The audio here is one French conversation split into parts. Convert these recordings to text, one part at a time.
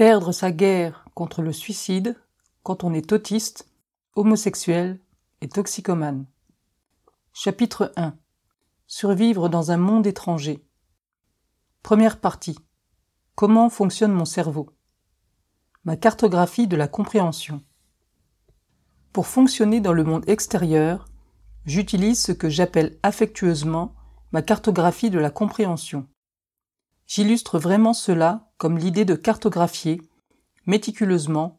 Perdre sa guerre contre le suicide quand on est autiste, homosexuel et toxicomane. Chapitre 1 Survivre dans un monde étranger. Première partie. Comment fonctionne mon cerveau? Ma cartographie de la compréhension. Pour fonctionner dans le monde extérieur, j'utilise ce que j'appelle affectueusement ma cartographie de la compréhension. J'illustre vraiment cela comme l'idée de cartographier, méticuleusement,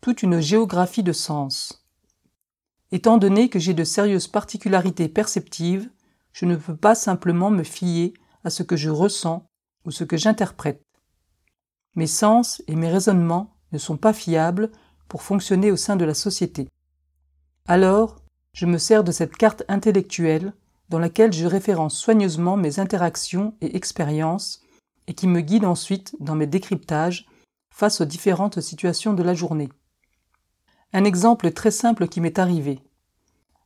toute une géographie de sens. Étant donné que j'ai de sérieuses particularités perceptives, je ne peux pas simplement me fier à ce que je ressens ou ce que j'interprète. Mes sens et mes raisonnements ne sont pas fiables pour fonctionner au sein de la société. Alors, je me sers de cette carte intellectuelle dans laquelle je référence soigneusement mes interactions et expériences et qui me guide ensuite dans mes décryptages face aux différentes situations de la journée. Un exemple très simple qui m'est arrivé.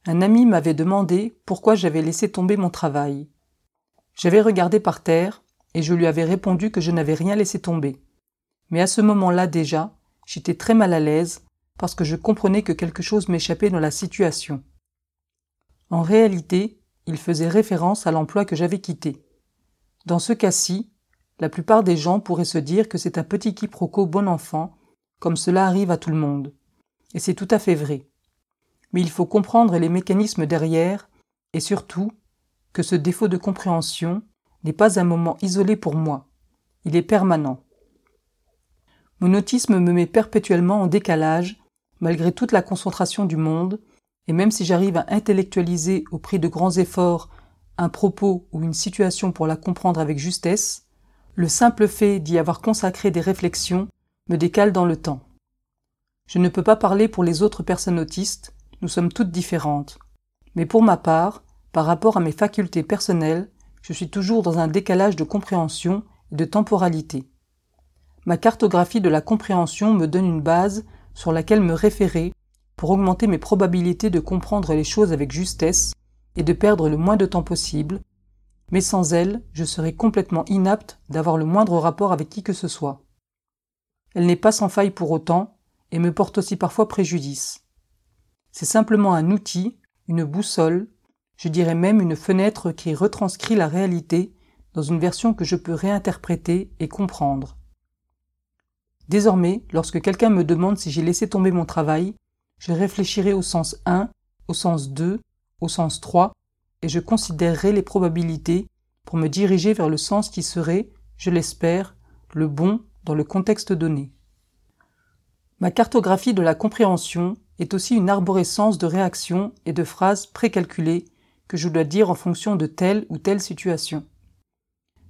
Un ami m'avait demandé pourquoi j'avais laissé tomber mon travail. J'avais regardé par terre et je lui avais répondu que je n'avais rien laissé tomber. Mais à ce moment-là déjà, j'étais très mal à l'aise parce que je comprenais que quelque chose m'échappait dans la situation. En réalité, il faisait référence à l'emploi que j'avais quitté. Dans ce cas-ci, la plupart des gens pourraient se dire que c'est un petit quiproquo bon enfant, comme cela arrive à tout le monde. Et c'est tout à fait vrai. Mais il faut comprendre les mécanismes derrière, et surtout, que ce défaut de compréhension n'est pas un moment isolé pour moi. Il est permanent. Mon autisme me met perpétuellement en décalage malgré toute la concentration du monde, et même si j'arrive à intellectualiser au prix de grands efforts un propos ou une situation pour la comprendre avec justesse, le simple fait d'y avoir consacré des réflexions me décale dans le temps. Je ne peux pas parler pour les autres personnes autistes, nous sommes toutes différentes. Mais pour ma part, par rapport à mes facultés personnelles, je suis toujours dans un décalage de compréhension et de temporalité. Ma cartographie de la compréhension me donne une base sur laquelle me référer pour augmenter mes probabilités de comprendre les choses avec justesse et de perdre le moins de temps possible, mais sans elle, je serais complètement inapte d'avoir le moindre rapport avec qui que ce soit. Elle n'est pas sans faille pour autant, et me porte aussi parfois préjudice. C'est simplement un outil, une boussole, je dirais même une fenêtre qui retranscrit la réalité dans une version que je peux réinterpréter et comprendre. Désormais, lorsque quelqu'un me demande si j'ai laissé tomber mon travail, je réfléchirai au sens 1, au sens 2, au sens 3, et je considérerai les probabilités pour me diriger vers le sens qui serait, je l'espère, le bon dans le contexte donné. Ma cartographie de la compréhension est aussi une arborescence de réactions et de phrases précalculées que je dois dire en fonction de telle ou telle situation.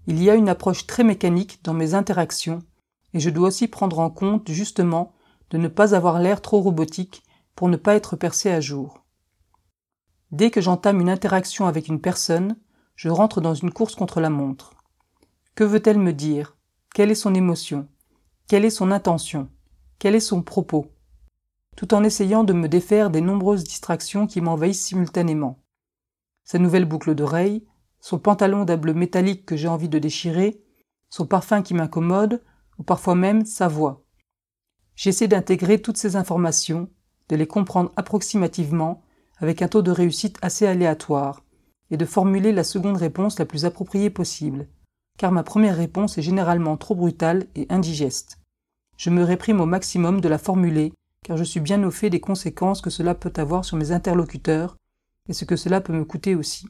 Il y a une approche très mécanique dans mes interactions et je dois aussi prendre en compte justement de ne pas avoir l'air trop robotique pour ne pas être percé à jour. Dès que j'entame une interaction avec une personne, je rentre dans une course contre la montre. Que veut-elle me dire? Quelle est son émotion? Quelle est son intention? Quel est son propos? Tout en essayant de me défaire des nombreuses distractions qui m'envahissent simultanément. Sa nouvelle boucle d'oreille, son pantalon d'un bleu métallique que j'ai envie de déchirer, son parfum qui m'incommode, ou parfois même sa voix. J'essaie d'intégrer toutes ces informations, de les comprendre approximativement, avec un taux de réussite assez aléatoire, et de formuler la seconde réponse la plus appropriée possible, car ma première réponse est généralement trop brutale et indigeste. Je me réprime au maximum de la formuler, car je suis bien au fait des conséquences que cela peut avoir sur mes interlocuteurs, et ce que cela peut me coûter aussi.